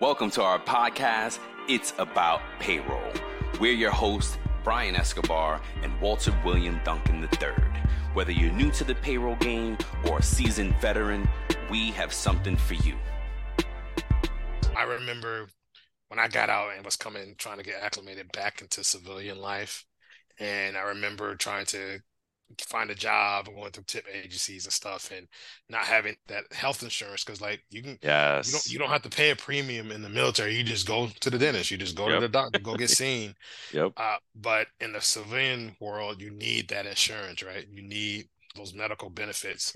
Welcome to our podcast, It's About Payroll. We're your hosts, Brian Escobar and Walter William Duncan III. Whether you're new to the payroll game or a seasoned veteran, we have something for you. I remember when I got out and was coming, trying to get acclimated back into civilian life. And I remember trying to find a job going through tip agencies and stuff and not having that health insurance because like you can yes you don't you don't have to pay a premium in the military. You just go to the dentist. You just go yep. to the doctor go get seen. Yep. Uh, but in the civilian world you need that insurance right? You need those medical benefits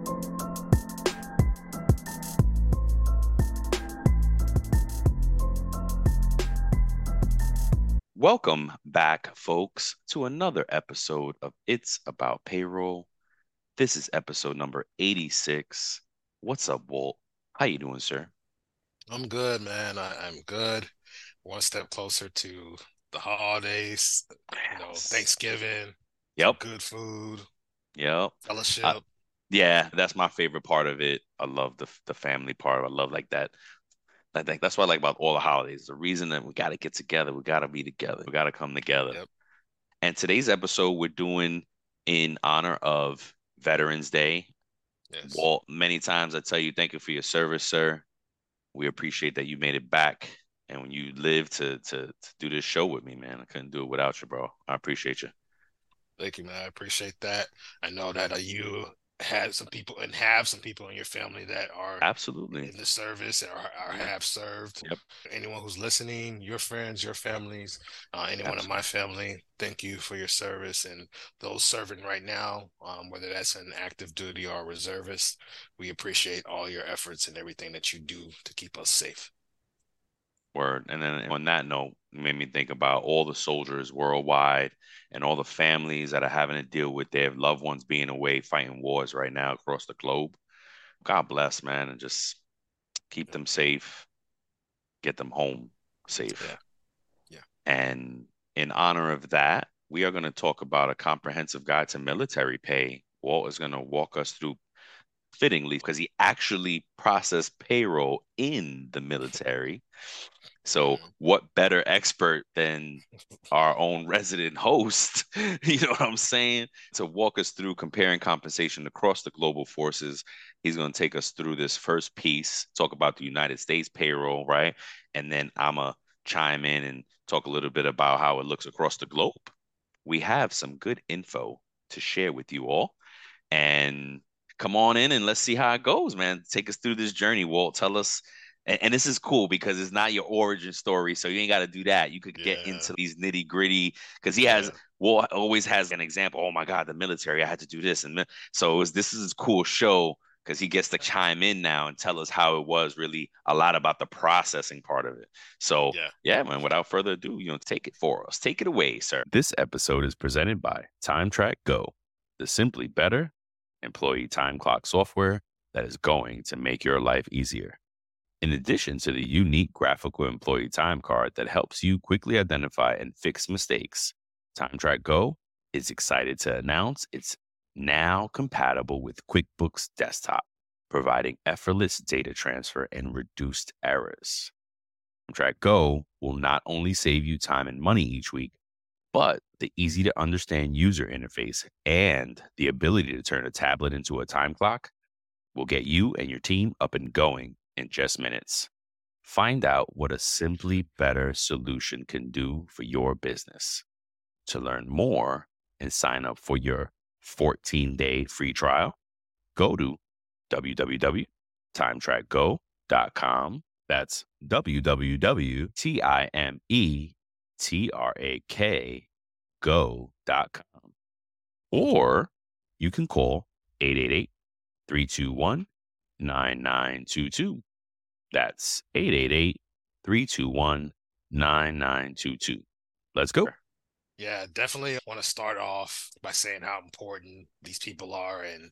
Welcome back, folks, to another episode of It's About Payroll. This is episode number 86. What's up, Walt? How you doing, sir? I'm good, man. I, am good. One step closer to the holidays, you know, Thanksgiving. Yep. Good food. Yep. Fellowship. I, yeah, that's my favorite part of it. I love the the family part. I love like that I think that's what I like about all the holidays. The reason that we got to get together, we got to be together, we got to come together. Yep. And today's episode we're doing in honor of Veterans Day. Yes. Walt, many times I tell you, thank you for your service, sir. We appreciate that you made it back, and when you live to to to do this show with me, man, I couldn't do it without you, bro. I appreciate you. Thank you, man. I appreciate that. I know that uh, you had some people and have some people in your family that are absolutely in the service or, or have served. Yep. Anyone who's listening, your friends, your families, uh, anyone absolutely. in my family, thank you for your service and those serving right now, um, whether that's an active duty or reservist. We appreciate all your efforts and everything that you do to keep us safe. Word. And then on that note, made me think about all the soldiers worldwide and all the families that are having to deal with their loved ones being away fighting wars right now across the globe. God bless, man, and just keep them safe, get them home safe. Yeah. Yeah. And in honor of that, we are going to talk about a comprehensive guide to military pay. Walt is going to walk us through fittingly because he actually processed payroll in the military. So, what better expert than our own resident host? you know what I'm saying? To walk us through comparing compensation across the global forces. He's going to take us through this first piece, talk about the United States payroll, right? And then I'm going to chime in and talk a little bit about how it looks across the globe. We have some good info to share with you all. And come on in and let's see how it goes, man. Take us through this journey, Walt. Tell us. And, and this is cool because it's not your origin story, so you ain't got to do that. You could yeah. get into these nitty gritty because he has. Yeah. Walt always has an example. Oh my God, the military! I had to do this, and so was, this is a cool show because he gets to chime in now and tell us how it was really a lot about the processing part of it. So yeah, yeah man, without further ado, you know, take it for us. Take it away, sir. This episode is presented by Time Trak Go, the simply better employee time clock software that is going to make your life easier. In addition to the unique graphical employee time card that helps you quickly identify and fix mistakes, TimeTrak Go is excited to announce it's now compatible with QuickBooks Desktop, providing effortless data transfer and reduced errors. TimeTrak Go will not only save you time and money each week, but the easy to understand user interface and the ability to turn a tablet into a time clock will get you and your team up and going in just minutes. Find out what a simply better solution can do for your business. To learn more and sign up for your 14 day free trial, go to www.timetrakgo.com. That's www.timetrak go.com. Or you can call 888 321 9922. That's 888 321 9922. Let's go. Yeah, definitely want to start off by saying how important these people are and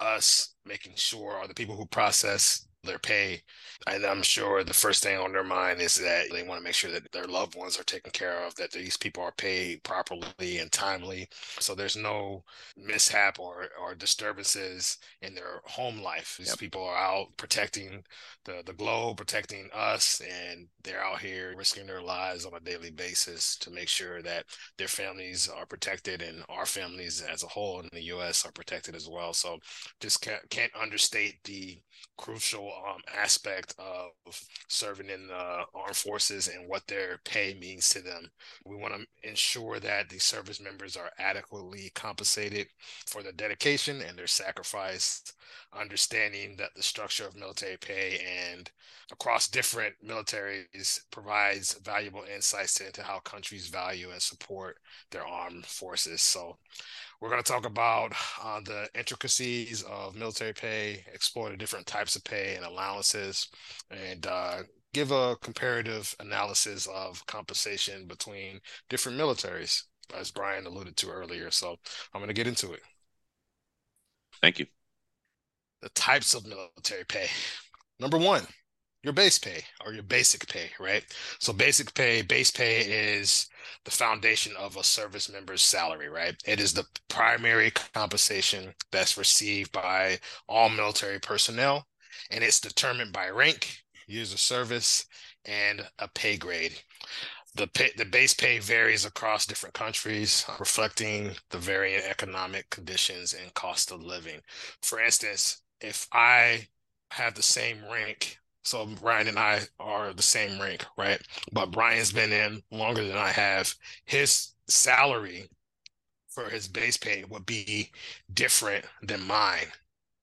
us making sure, are the people who process their pay. And I'm sure the first thing on their mind is that they want to make sure that their loved ones are taken care of, that these people are paid properly and timely. So there's no mishap or, or disturbances in their home life. These yep. people are out protecting the, the globe, protecting us, and they're out here risking their lives on a daily basis to make sure that their families are protected and our families as a whole in the U.S. are protected as well. So just can't, can't understate the crucial um, aspect of serving in the armed forces and what their pay means to them. We want to ensure that the service members are adequately compensated for their dedication and their sacrifice, understanding that the structure of military pay and across different militaries provides valuable insights into how countries value and support their armed forces. So we're going to talk about uh, the intricacies of military pay, explore the different types of pay and allowances, and uh, give a comparative analysis of compensation between different militaries, as Brian alluded to earlier. So I'm going to get into it. Thank you. The types of military pay. Number one, your base pay or your basic pay, right? So basic pay, base pay is the foundation of a service member's salary, right? It is the primary compensation that's received by all military personnel, and it's determined by rank, years of service, and a pay grade. The pay, the base pay varies across different countries, reflecting the varying economic conditions and cost of living. For instance, if I have the same rank so Brian and I are the same rank, right? But Brian's been in longer than I have. His salary for his base pay would be different than mine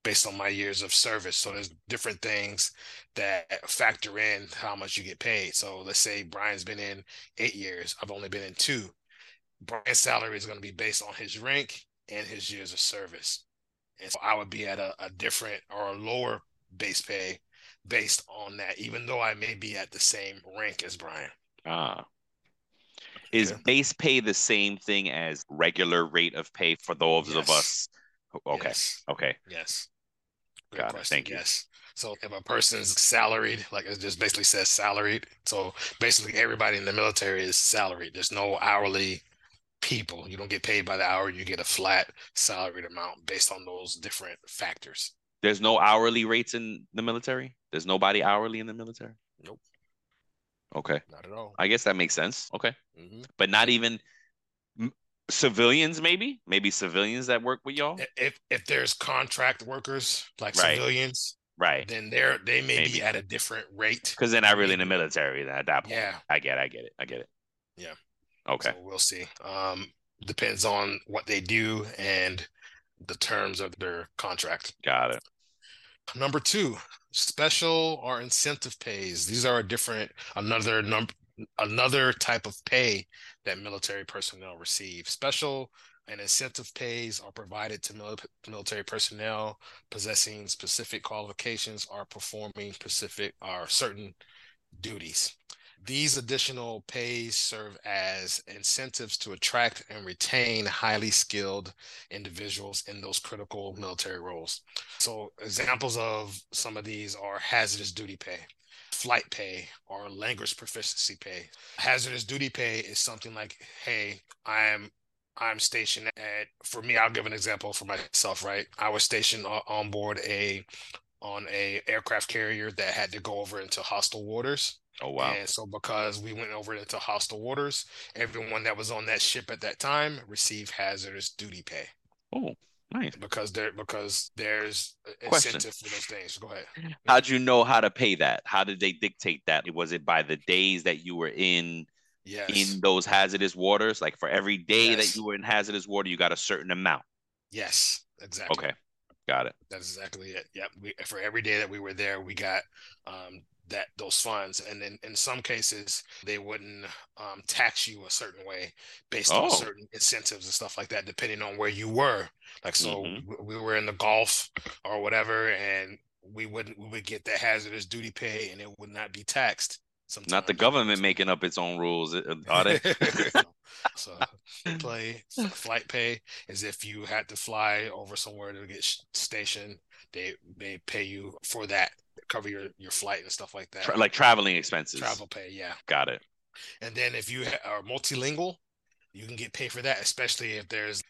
based on my years of service. So there's different things that factor in how much you get paid. So let's say Brian's been in eight years. I've only been in two. Brian's salary is going to be based on his rank and his years of service. And so I would be at a, a different or a lower base pay based on that, even though I may be at the same rank as Brian. Ah. Is yeah. base pay the same thing as regular rate of pay for those yes. of us? Okay. Yes. Okay. Yes. Good Got question. It. Thank you. Yes. So if a person's salaried, like it just basically says salaried. So basically everybody in the military is salaried. There's no hourly people. You don't get paid by the hour. You get a flat salaried amount based on those different factors. There's no hourly rates in the military. There's nobody hourly in the military. Nope. Okay. Not at all. I guess that makes sense. Okay. Mm-hmm. But not even civilians, maybe, maybe civilians that work with y'all. If if there's contract workers like right. civilians, right, then they're they may maybe. be at a different rate because they're not really in the military at that point. Yeah, I get, it, I get it, I get it. Yeah. Okay. So we'll see. Um, depends on what they do and the terms of their contract. Got it. Number two, special or incentive pays. These are a different another number another type of pay that military personnel receive. Special and incentive pays are provided to mil- military personnel possessing specific qualifications or performing specific or certain duties. These additional pays serve as incentives to attract and retain highly skilled individuals in those critical military roles. So, examples of some of these are hazardous duty pay, flight pay, or language proficiency pay. Hazardous duty pay is something like, hey, I'm I'm stationed at for me I'll give an example for myself right I was stationed on board a on a aircraft carrier that had to go over into hostile waters Oh wow! And so because we went over into hostile waters, everyone that was on that ship at that time received hazardous duty pay. Oh, nice. Because there because there's incentive for those things. Go ahead. How'd you know how to pay that? How did they dictate that? Was it by the days that you were in yes. in those hazardous waters? Like for every day yes. that you were in hazardous water, you got a certain amount. Yes, exactly. Okay. Got it. That's exactly it. Yep. We, for every day that we were there, we got um, that those funds and then in some cases they wouldn't um, tax you a certain way based oh. on certain incentives and stuff like that depending on where you were like so mm-hmm. we were in the gulf or whatever and we wouldn't we would get the hazardous duty pay and it would not be taxed Sometimes. Not the government making up its own rules, are they? so, play flight pay is if you had to fly over somewhere to get stationed, they they pay you for that cover your your flight and stuff like that. Tra- like traveling expenses. travel pay, yeah. Got it. And then if you ha- are multilingual, you can get paid for that, especially if there's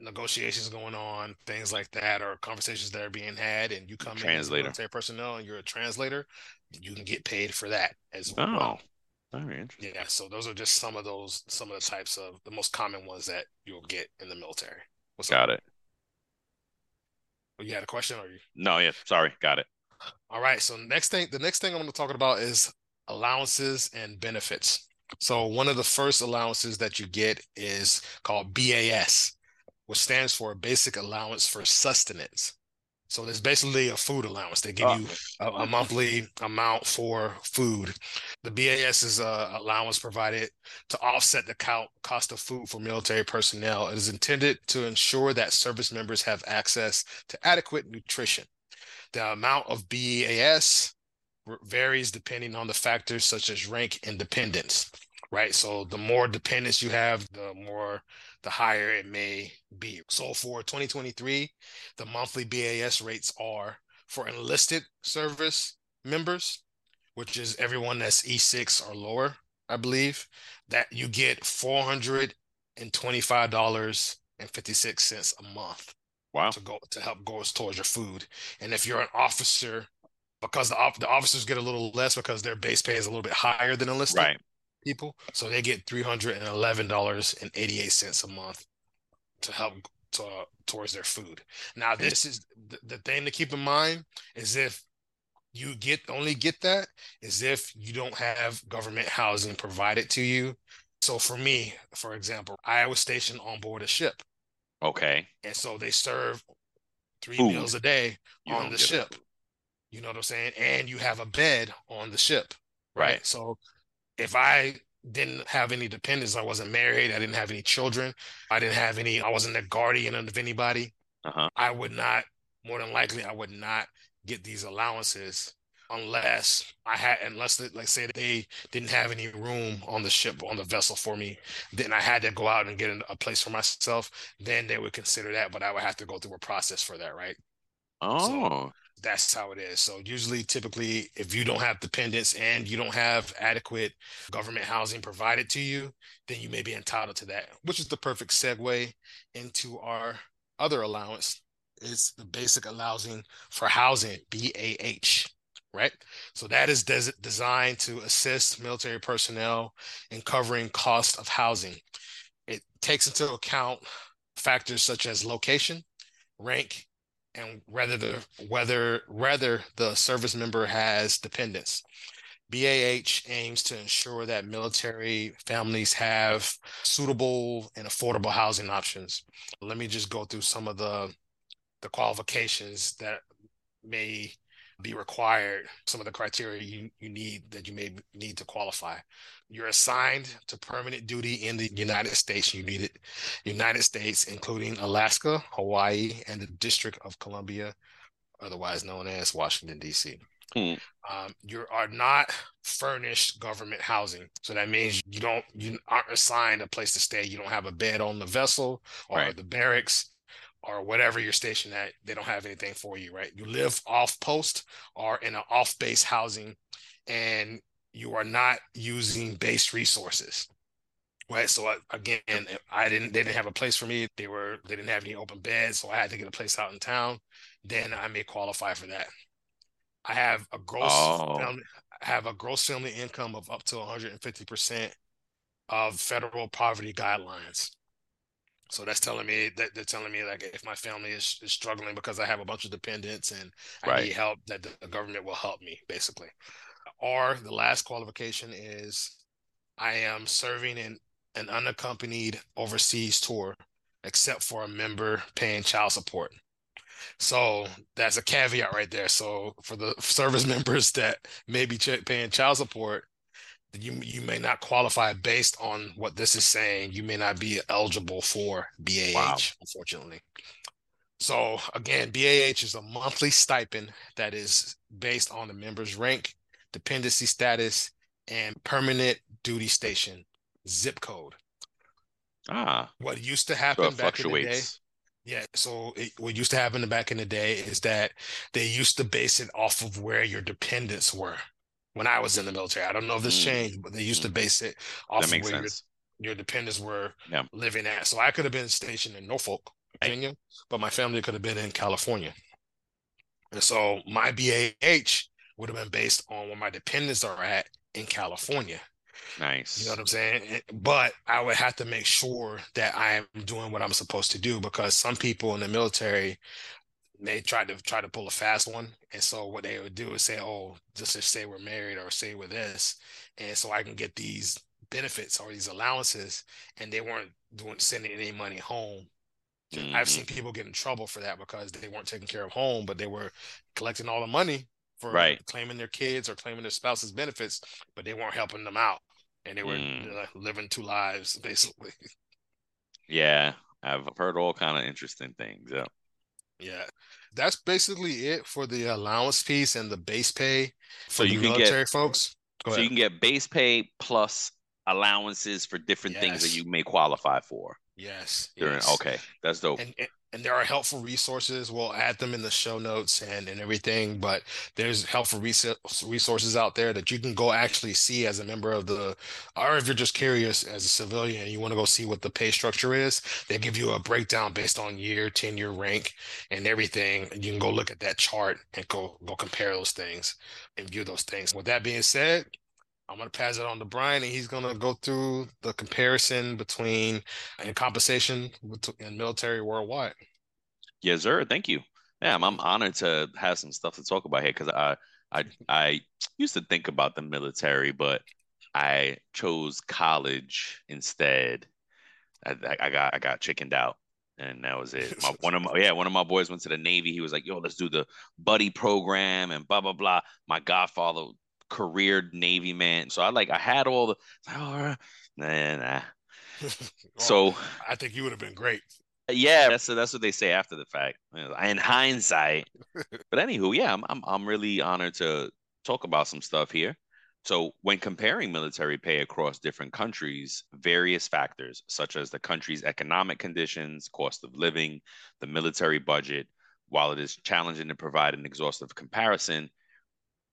negotiations going on, things like that, or conversations that are being had, and you come in as a Translator. personnel and you're a translator, you can get paid for that as Oh, well. very interesting. Yeah, so those are just some of those, some of the types of the most common ones that you'll get in the military. What's Got up? it. You had a question, or you? No, yeah, sorry, got it. All right. So next thing, the next thing I'm going to talk about is allowances and benefits. So one of the first allowances that you get is called BAS, which stands for Basic Allowance for Sustenance. So there's basically a food allowance. They give Oh. you a, a monthly amount for food. The BAS is a allowance provided to offset the co- cost of food for military personnel. It is intended to ensure that service members have access to adequate nutrition. The amount of BAS varies depending on the factors such as rank and dependence, right? So the more dependence you have, the more the higher it may be. So for 2023, the monthly BAS rates are for enlisted service members, which is everyone that's E6 or lower, I believe, that you get $425.56 a month Wow. to go to help go towards your food. And if you're an officer, because the the officers get a little less because their base pay is a little bit higher than enlisted Right. people, so they get three hundred and eleven dollars and eighty eight cents a month to help to, towards their food. Now, hmm. this is the, the thing to keep in mind is if you get only get that is if you don't have government housing provided to you. So for me, for example, I was stationed on board a ship. Okay. And so they serve three Food. meals a day You on the ship. You know what I'm saying? And you have a bed on the ship. Right. Right. So if I didn't have any dependents, I wasn't married, I didn't have any children, I didn't have any, I wasn't a guardian of anybody, Uh-huh. I would not, more than likely, I would not get these allowances unless I had, unless, they, like, say they didn't have any room on the ship, on the vessel for me, then I had to go out and get a a place for myself. Then they would consider that, but I would have to go through a process for that, right? Oh, That's how it is. So usually, typically, if you don't have dependents and you don't have adequate government housing provided to you, then you may be entitled to that, which is the perfect segue into our other allowance is the basic allowing for housing, BAH, right? So that is des- designed to assist military personnel in covering cost of housing. It takes into account factors such as location, rank, and whether the whether whether the service member has dependents. BAH aims to ensure that military families have suitable and affordable housing options. Let me just go through some of the the qualifications that may be required, some of the criteria you, you need that you may need to qualify. You're assigned to permanent duty in the United States. You need it, United States, including Alaska, Hawaii, and the District of Columbia, otherwise known as Washington, D.C. Hmm. Um, you are not furnished government housing. So that means you don't you aren't assigned a place to stay. You don't have a bed on the vessel or Right. the barracks or whatever you're stationed at. They don't have anything for you, right? You live off post or in an off base housing and you are not using base resources. Right. So I, again, I didn't they didn't have a place for me. They were they didn't have any open beds, so I had to get a place out in town. Then I may qualify for that. I have a gross Oh. family, I have a gross family income of up to 150% of federal poverty guidelines. So that's telling me that they're telling me like if my family is, is struggling because I have a bunch of dependents and I Right. need help, that the, government will help me basically. Or the last qualification is I am serving in an unaccompanied overseas tour, except for a member paying child support. So that's a caveat right there. So for the service members that may be ch- paying child support, you you may not qualify based on what this is saying. You may not be eligible for BAH, Wow. unfortunately. So again, BAH is a monthly stipend that is based on the member's rank, dependency status, and permanent duty station zip code. Ah, What used to happen it back in the day. Yeah, so it, what used to happen back in the day is that they used to base it off of where your dependents were. When I was in the military, I don't know if this Mm. changed, but they used to Mm. base it off of where your, your dependents were Yeah. living at. So I could have been stationed in Norfolk, Right. Virginia, but my family could have been in California. And so my BAH would have been based on where my dependents are at in California. Nice. You know what I'm saying? Eh, But I would have to make sure that I am doing what I'm supposed to do because some people in the military may try to try to pull a fast one. And so what they would do is say, oh, just to say we're married or say we're this. And so I can get these benefits or these allowances. And they weren't doing sending any money home. I've Mhm. seen people get in trouble for that because they weren't taking care of home, but they were collecting all the money for Right. claiming their kids or claiming their spouse's benefits, but they weren't helping them out. And they were Mm. living two lives basically. Yeah, I've heard all kind of interesting things. Yeah. Yeah. That's basically it for the allowance piece and the base pay for So you can get- military folks. Go so ahead. you can get base pay plus allowances for different things that you may qualify for. yes. During, yes. Okay, that's dope. and and- there are helpful resources. We'll add them in the show notes and and everything. But there's helpful resources out there that you can go actually see as a member of the, or if you're just curious as a civilian and you want to go see what the pay structure is. They give you a breakdown based on year, tenure, rank, and everything. You can go look at that chart and go go compare those things and view those things. With that being said. I'm gonna pass it on to Brian, and he's gonna go through the comparison between and compensation in military worldwide. Yes, sir. Thank you. Yeah, I'm, I'm honored to have some stuff to talk about here because I, I, I used to think about the military, but I chose college instead. I, I- I got, I got chickened out, and that was it. My, one of my, yeah, one of my boys went to the Navy. He was like, "Yo, let's do the buddy program and blah blah blah." My godfather, career Navy man, so I like, I had all the, oh, nah, nah. Well, So. I think you would have been great. Yeah, that's that's what they say after the fact. In hindsight. but anywho, yeah, I'm I'm I'm really honored to talk about some stuff here. So when comparing military pay across different countries, various factors such as the country's economic conditions, cost of living, the military budget, while it is challenging to provide an exhaustive comparison,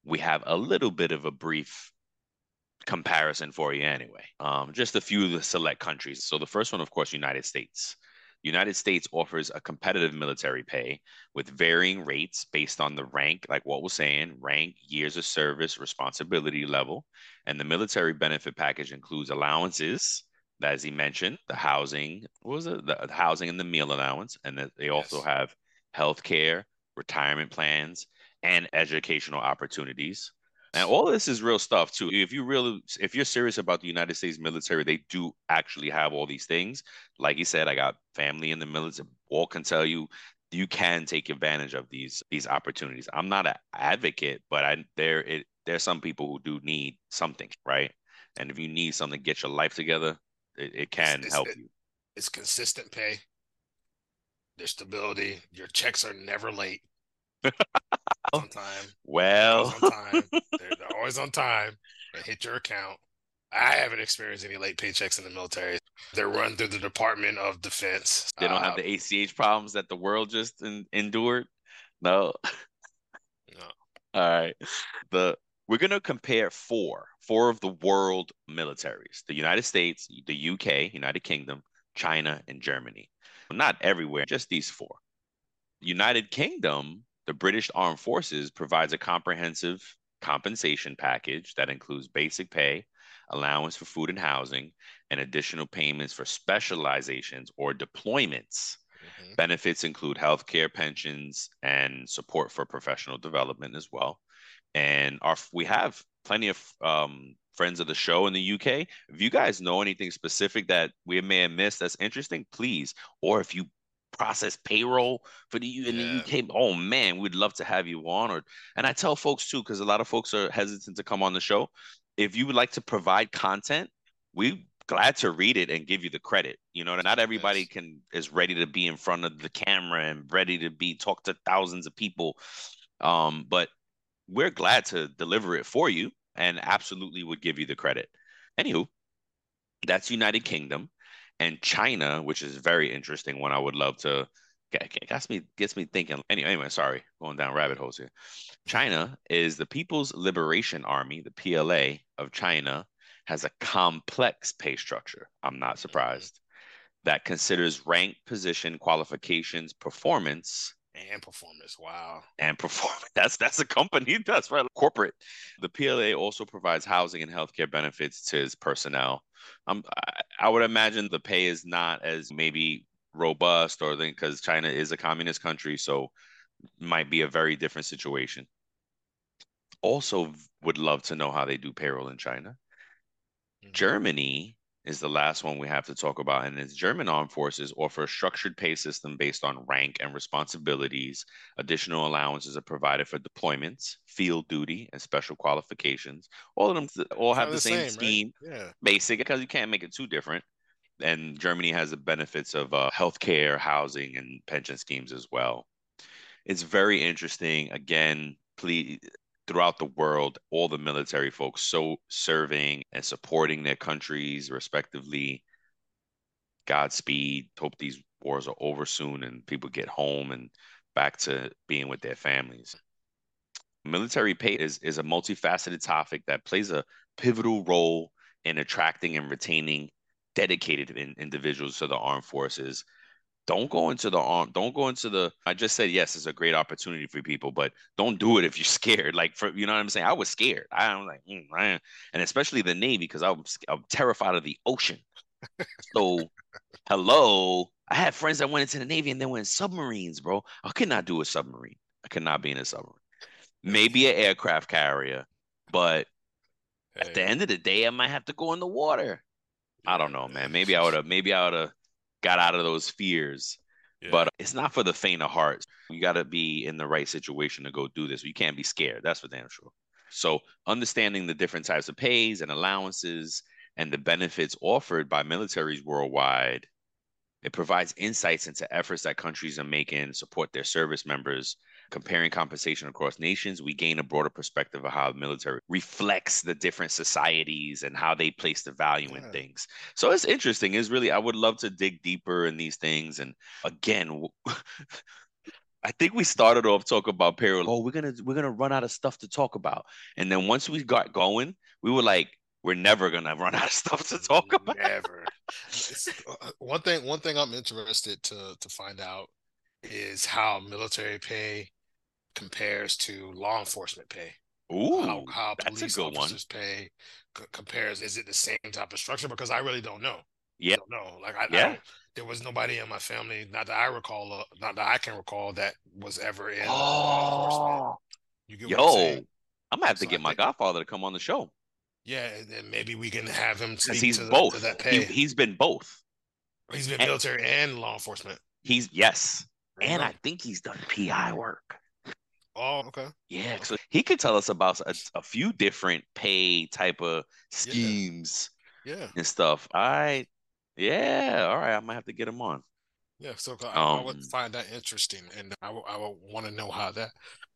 we have a little bit of a brief comparison for you anyway. Um, just a few of the select countries. So the first one, of course, United States. United States offers a competitive military pay with varying rates based on the rank, like what we're saying, rank, years of service, responsibility level. And the military benefit package includes allowances, as he mentioned, the housing, what was it? The, housing and the meal allowance. And that they also Yes. have health care, retirement plans, and educational opportunities. And all this is real stuff too. If you really, if you're serious about the United States military, they do actually have all these things. Like you said, I got family in the military. All can tell you, you can take advantage of these these opportunities. I'm not an advocate, but I there it there's some people who do need something, right? And if you need something to get your life together, it, it can It's- help it- you. It's consistent pay. There's stability. Your checks are never late. On time. Well, Always on time. They're, they're always on time. They hit your account. I haven't experienced any late paychecks in the military. They're run through the Department of Defense. they don't Uh, have the ACH problems that the world just en- endured. No. no. All right. The we're gonna compare four, four of the world militaries: the United States, the UK, United Kingdom, China, and Germany. Not everywhere, just these four. United Kingdom, the British Armed Forces provides a comprehensive compensation package that includes basic pay, allowance for food and housing, and additional payments for specializations or deployments. Mhm. Benefits include healthcare, pensions, and support for professional development as well. And our we have plenty of um, friends of the show in the UK. If you guys know anything specific that we may have missed that's interesting, please. Or if you process payroll for the U in Yeah. the UK, oh man, we'd love to have you on. Or and I tell folks too, because a lot of folks are hesitant to come on the show. If you would like to provide content, we glad to read it and give you the credit. You know, not everybody Yes. can is ready to be in front of the camera and ready to be talk to thousands of people. Um, but we're glad to deliver it for you and absolutely would give you the credit. Anywho, that's United Kingdom and China, which is very interesting one I would love to gets me gets me thinking. Anyway, anyway, sorry, going down rabbit holes here. China is the People's Liberation Army, the PLA of China, has a complex pay structure. I'm not surprised. That considers rank, position, qualifications, performance, and performance. Wow. And performance. That's that's a company. That's right. Corporate. The PLA also provides housing and healthcare benefits to its personnel. Um, I, I would imagine the pay is not as maybe robust or then because China is a communist country, so might be a very different situation. Also, would love to know how they do payroll in China. Mm-hmm. Germany is the last one we have to talk about, and its German armed forces offer a structured pay system based on rank and responsibilities. Additional allowances are provided for deployments, field duty, and special qualifications. All of them all have the, the, same, same scheme, right? yeah. basic, because you can't make it too different. And Germany has the benefits of uh, healthcare, housing, and pension schemes as well. It's very interesting. Again, please throughout the world, all the military folks so serving and supporting their countries respectively. Godspeed. Hope these wars are over soon and people get home and back to being with their families. Military pay is, is a multifaceted topic that plays a pivotal role in attracting and retaining dedicated in, individuals to the armed forces don't go into the arm don't go into the i just said yes it's a great opportunity for people but don't do it if you're scared. Like for you know what i'm saying? I was scared. I was like mm, man. and especially the navy because I'm, I'm terrified of the ocean. So hello? I had friends that went into the navy and they went in submarines bro. I could not do a submarine. I could not be in a submarine. Maybe an aircraft carrier but hey. at the end of the day i might have to go in the water. I don't know man. Maybe i would have maybe i would have got out of those fears. Yeah. But it's not for the faint of heart. You got to be in the right situation to go do this. You can't be scared. That's for damn sure. So, understanding the different types of pays and allowances and the benefits offered by militaries worldwide, it provides insights into efforts that countries are making to support their service members comparing compensation across nations, we gain a broader perspective of how the military reflects the different societies and how they place the value yeah. in things. So it's interesting. It's really, I would love to dig deeper in these things. And again, I think we started off talking about payroll. Oh, we're gonna we're gonna run out of stuff to talk about. And then once we got going, we were like, we're never gonna run out of stuff to talk about. Never. Uh, one thing one thing I'm interested to to find out is how military pay compares to law enforcement pay. Ooh, how, how police officers one. pay c- compares. Is it the same type of structure? Because I really don't know. Yeah, no, like I, yeah. I there was nobody in my family, not that I recall, uh, not that I can recall, that was ever in oh. law enforcement. You get Yo, I'm, I'm gonna have so to get my godfather to come on the show. Yeah, and maybe we can have him speak he's to, both. The, that pay. He, has been both. He's been and, military and law enforcement. He's yes, and I think he's done PI work. Oh, okay. Yeah, so he could tell us about a, a few different pay type of schemes, yeah. yeah, and stuff. I, yeah, all right, I might have to get him on. Yeah, so I, um, I would um, find that interesting, and I, I would want to know how that,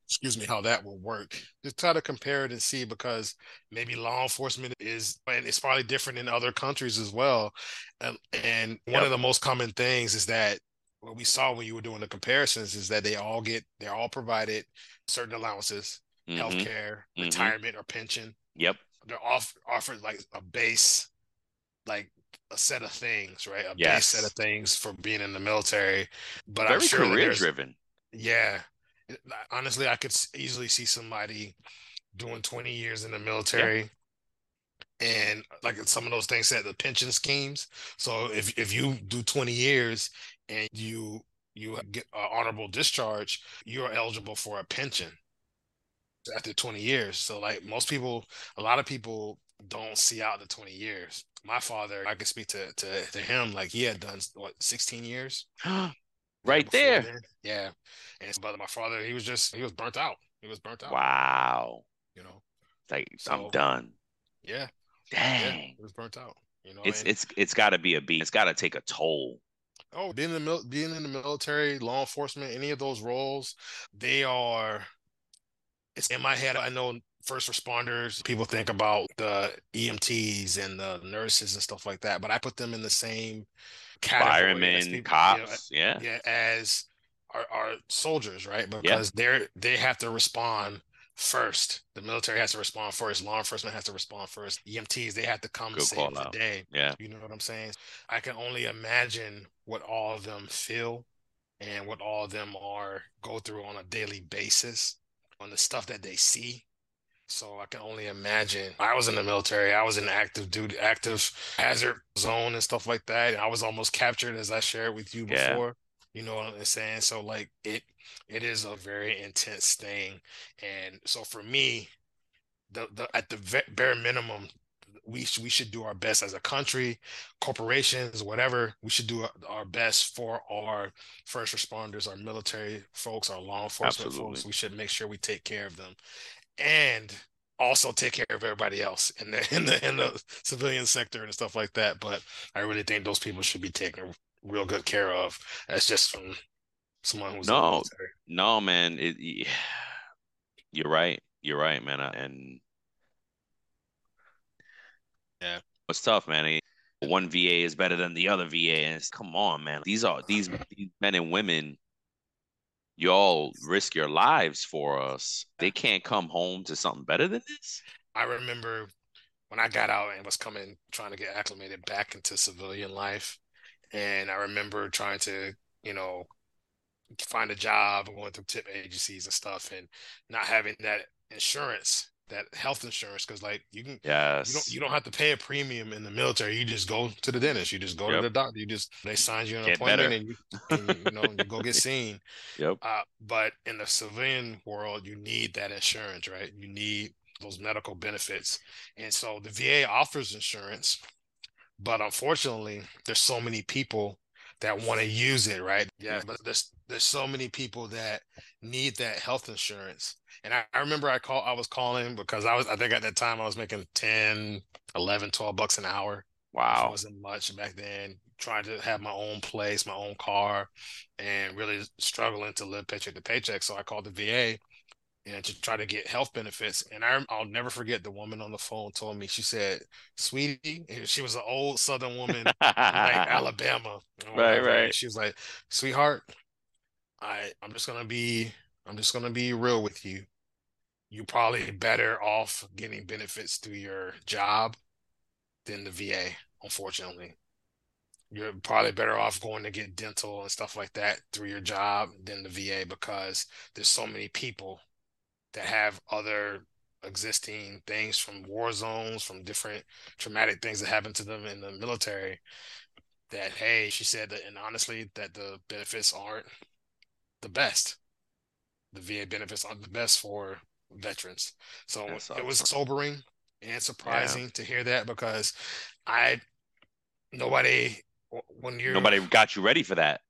excuse me, how that will work. Just try to compare it and see because maybe law enforcement is, and it's probably different in other countries as well. And, and one of the most common things is that what we saw when you were doing the comparisons is that they all get they're all provided certain allowances, mm-hmm. healthcare, mm-hmm. retirement, or pension. Yep. They're off offered like a base, like a set of things, right? A yes. base set of things for being in the military. But very I'm sure career driven. Yeah. Honestly, I could easily see somebody doing 20 years in the military. and like some of those things said the pension schemes so if, if you do 20 years and you you get an honorable discharge, you're eligible for a pension after 20 years. So like most people, a lot of people don't see out the 20 years. My father, I could speak to to, to him like he had done what 16 years. right there. Then. Yeah. And but my father, he was just he was burnt out. He was burnt out. Wow. You know. Like so, I'm done. Yeah. Dang. Yeah, he was burnt out. You know, it's and, it's it's got to be a beat. It's got to take a toll Oh, being in the mil- being in the military, law enforcement, any of those roles, they are. It's in my head. I know first responders. People think about the EMTs and the nurses and stuff like that, but I put them in the same category. Firemen, cops, you know, yeah, yeah, as our, our soldiers, right? Because they're they have to respond first. The military has to respond first. Law enforcement has to respond first. EMTs, they have to come Good save the out. day. Yeah. You know what I'm saying? I can only imagine what all of them feel and what all of them are go through on a daily basis on the stuff that they see. So I can only imagine. I was in the military. I was in active duty, active hazard zone and stuff like that. And I was almost captured, as I shared with you before. You know what I'm saying? So like it, it is a very intense thing. And so for me, the the at the bare minimum, we we should do our best as a country, corporations, whatever. We should do our- our best for our first responders, our military folks, our law enforcement folks. We should make sure we take care of them, and also take care of everybody else in the in the in the civilian sector and stuff like that. But I really think those people should be taken real good care of. That's just from someone who's No. No, man. It, you're right. You're right, man. And Yeah. it's tough, man. Eh, One VA is better than the other VA. And it's, come on, man. These are these these men and women. Y'all risk your lives for us. They can't come home to something better than this. I remember when I got out and was coming, trying to get acclimated back into civilian life. And I remember trying to, you know, find a job, going through tip agencies and stuff, and not having that insurance, that health insurance, because like you can, you don't, Yes. you don't have to pay a premium in the military. You just go to the dentist. You just go to the doctor. You just they sign you an Get appointment, and you, and, you know, you go get seen. Yep. Uh, but in the civilian world, you need that insurance, right? You need those medical benefits. And so the VA offers insurance, but unfortunately, there's so many people that want to use it, right? Yeah, but there's there's so many people that need that health insurance. And I, I remember I call I was calling because I was I think at that time I was making 10, 11, 12 bucks an hour. Wow. It Wow. wasn't much back then. Trying to have my own place, my own car, and really struggling to live paycheck to paycheck. So I called the VA and to try to get health benefits. And I, I'll never forget the woman on the phone told me, she said, Sweetie, and she was an old Southern woman like Alabama. Oh, right, right. and She was like, Sweetheart, I, I'm just gonna be, I'm just gonna be real with you. You're probably better off getting benefits through your job than the VA, unfortunately. You're probably better off going to get dental and stuff like that through your job than the VA because there's so many people that have other existing things from war zones, from different traumatic things that happened to them in the military. That hey, she said that, and honestly, that the benefits aren't the best. The VA benefits aren't the best for veterans. So That it was sobering and surprising to hear that because I nobody when you're Nobody got you ready for that.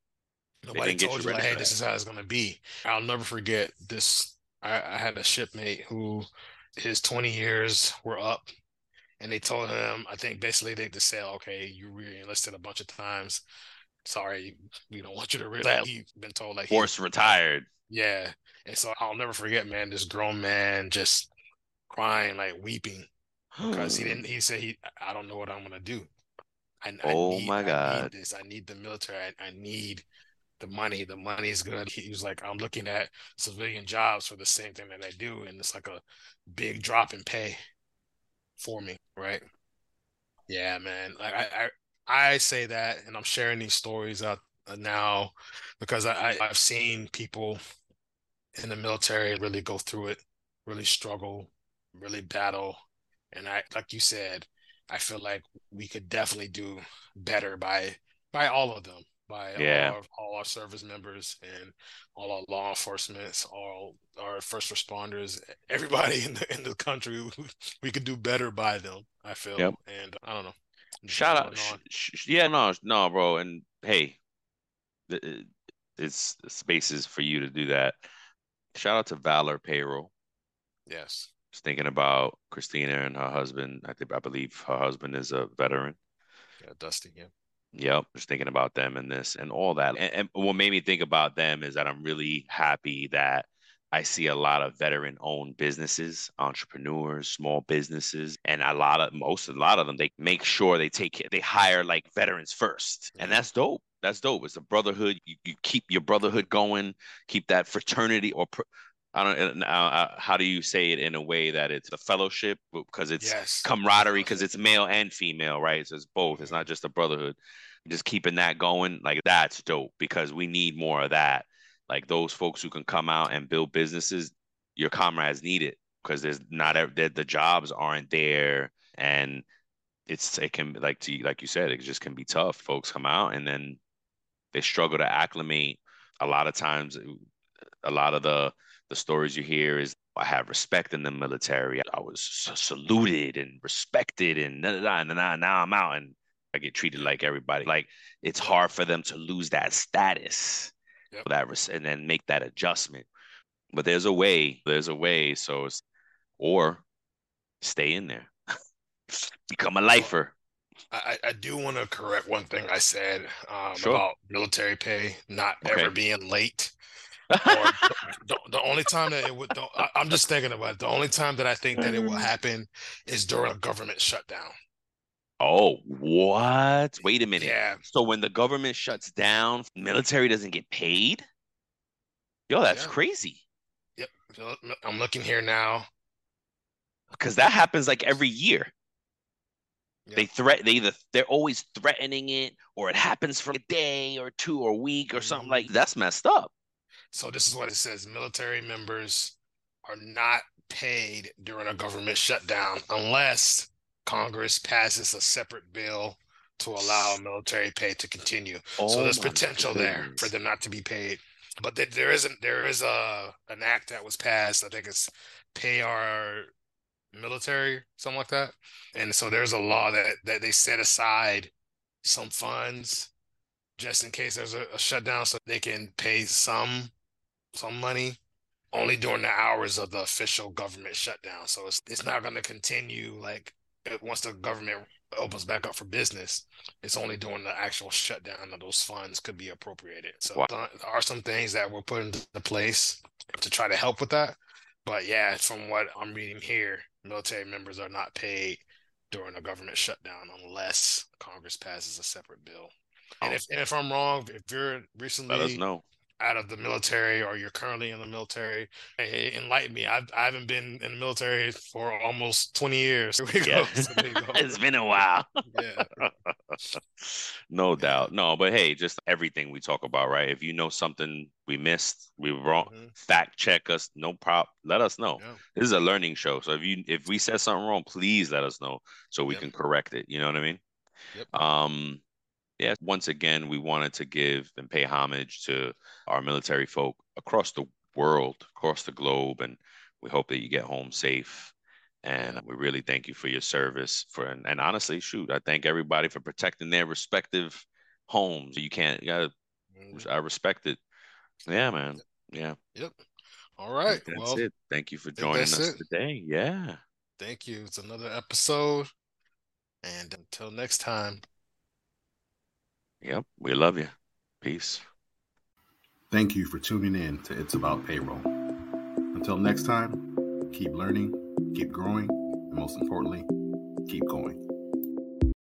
Nobody told you you like, hey, this is how it's gonna be. I'll never forget this. I, I had a shipmate who his 20 years were up, and they told him, I think basically they just said, okay, you re-enlisted a bunch of times. Sorry, we don't want you to really. He's been told like Force retired. yeah. And so I'll never forget, man, this grown man just crying, like weeping because he didn't. He said he, I don't know what I'm gonna do. I, I Oh need, my I God. need this. I need the military. I, I need the money. The money is good. He was like, I'm looking at civilian jobs for the same thing that I do, and it's like a big drop in pay for me, right? Yeah, man. Like I, I, I say that, and I'm sharing these stories out uh, now because I, I, I've seen people in the military really go through it, really struggle, really battle, and I, like you said, I feel like we could definitely do better by by all of them, by Yeah. all, our, all our service members and all our law enforcement, all our first responders, everybody in the in the country. We could do better by them. I feel, Yep. and I don't know. Shout out, sh- sh- yeah, no, no, bro, and hey, th- uh, it's spaces for you to do that. Shout out to Valor Payroll. Yes. Just thinking about Christina and her husband. I think I believe her husband is a veteran. Yeah, Dusty. Yeah. Yep, just thinking about them and this and all that. And, and what made me think about them is that I'm really happy that I see a lot of veteran-owned businesses, entrepreneurs, small businesses, and a lot of most, a lot of them, they make sure they take they hire like veterans first, and Mhm. that's dope. That's dope. It's a brotherhood. You, you keep your brotherhood going, keep that fraternity or pr- I don't know uh, how do you say it in a way that it's a fellowship because it's yes. camaraderie because it's male and female, right? So it's both. It's not just a brotherhood. Just keeping that going, like that's dope because we need more of that. Like those folks who can come out and build businesses, your comrades need it because there's not that the jobs aren't there and it's it can like to like you said it just can be tough folks come out and then they struggle to acclimate a lot of times a lot of the the stories you hear is I have respect in the military. I was saluted and respected, and nah, nah, nah, now I'm out and I get treated like everybody. Like it's hard for them to lose that status, yep. that and then make that adjustment. But there's a way. There's a way. So it's or stay in there, become a lifer. I, I do want to correct one thing I said um, sure. about military pay not okay. ever being late the, the, only time that it would, the, I, I'm just thinking about it. The only time that I think that it will mm-hmm. happen is during a government shutdown. Oh, what? Wait a minute. Yeah. So when the government shuts down, military doesn't get paid? Yo, that's yeah. crazy. Yep. I'm looking here now. Because that happens like every year. Yep. They threat they either they're always threatening it or it happens for a day or two or a week or something like mm-hmm. that's messed up. So this is what it says: military members are not paid during a government shutdown unless Congress passes a separate bill to allow military pay to continue. Oh so there's oh potential goodness. there for them not to be paid. But there isn't. There is a an act that was passed. I think it's pay our military, something like that. And so there's a law that that they set aside some funds just in case there's a, a shutdown, so they can pay some some money only during the hours of the official government shutdown. So it's it's not going to continue like once the government opens back up for business. It's only during the actual shutdown that those funds could be appropriated. So wow. there are some things that were put into place to try to help with that. But yeah, from what I'm reading here, military members are not paid during a government shutdown unless Congress passes a separate bill. And oh. if and if I'm wrong, if you're recently let us know out of the military or you're currently in the military, hey, enlighten me. I've, I haven't been in the military for almost 20 years. Yeah. It's been a while. yeah. no doubt. No, but hey, just everything we talk about, right? If you know something we missed, we wrong, mm-hmm. fact check us. No prop. Let us know. Yeah. This is a learning show. So if you if we said something wrong, please let us know so we yep. can correct it. You know what I mean? Yep. Um, yeah, once again, we wanted to give and pay homage to our military folk across the world, across the globe, and we hope that you get home safe. And we really thank you for your service. For and, and honestly, shoot, I thank everybody for protecting their respective homes. You can't, you gotta, mm-hmm. I respect it. Yeah, man. Yeah. Yep. All right. That's well, it. Thank you for joining us it. today. Yeah. Thank you. It's another episode. And until next time. Yep. We love you. Peace. Thank you for tuning in to It's About Payroll. Until next time, keep learning, keep growing, and most importantly, keep going.